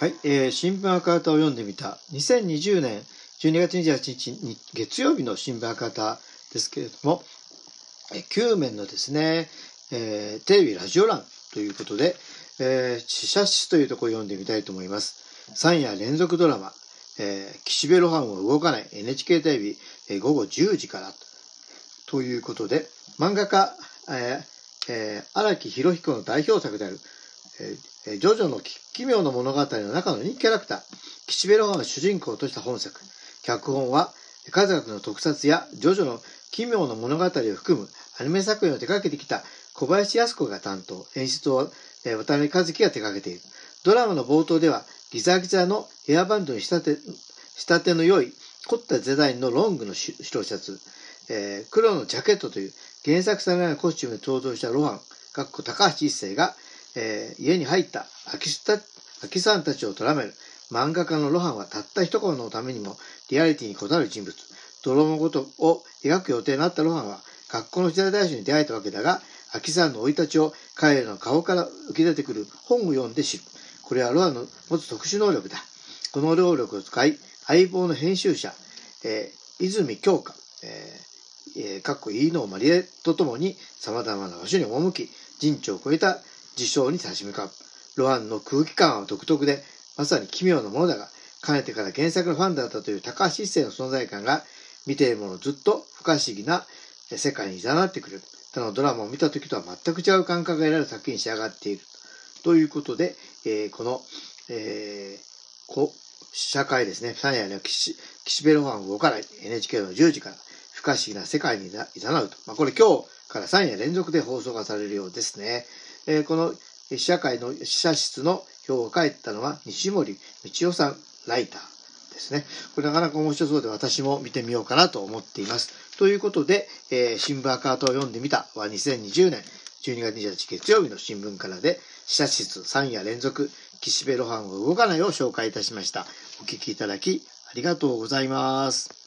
はい、えー新聞赤旗を読んでみた2020年12月28日に月曜日の新聞赤旗ですけれども、えー9面のですね、えーテレビラジオ欄ということで、えー、死者室というところを読んでみたいと思います。3夜連続ドラマ、えー岸辺露伴は動かない NHK テレビ、えー午後10時からということで、漫画家、えーえー荒木博彦の代表作である、えージョジョの奇妙な物語の中の人気キャラクター、岸辺露伴を主人公とした本作。脚本は、数々の特撮やジョジョの奇妙な物語を含むアニメ作品を手掛けてきた小林靖子が担当、演出を、えー渡辺和樹が手掛けている。ドラマの冒頭では、ギザギザのヘアバンドに仕立て、仕立ての良い凝ったデザインのロングの白シャツ、えー黒のジャケットという原作されなコスチュームで登場したロハン、かっこ高橋一生が、えー家に入った秋スタ秋さんたちを捉める漫画家のロハンはたった一言のためにもリアリティにこだわる人物。泥のことを描く予定になったロハンは学校の時代大師に出会えたわけだが、秋さんの生い立ちを彼らの顔から浮き出てくる本を読んで知る。これはロハンの持つ特殊能力だ。この能力を使い、相棒の編集者、えー泉京香、ええーかっこいいのマリエとともに様々な場所に赴き、人知を超えた事象に立ち向かう。ロハンの空気感は独特で、まさに奇妙なものだが、かねてから原作のファンだったという高橋一生の存在感が、見ている者をずっと不可思議な世界に誘ってくれる。他のドラマを見た時とは全く違う感覚が得られる作品に仕上がっている。ということで、えーこの、えーこ社会ですね、三夜の岸辺露伴動かない NHK の10時から不可思議な世界にいざなうと。まあ、これ今日から3夜連続で放送がされるようですね。えーこのえー社会の試写室の表を書いたのは西森道夫さん、ライターですね。これなかなか面白そうで私も見てみようかなと思っています。ということで、えー新聞赤旗を読んでみたは2020年12月28日月曜日の新聞からで、試写室3夜連続、岸辺露伴は動かないを紹介いたしました。お聞きいただきありがとうございます。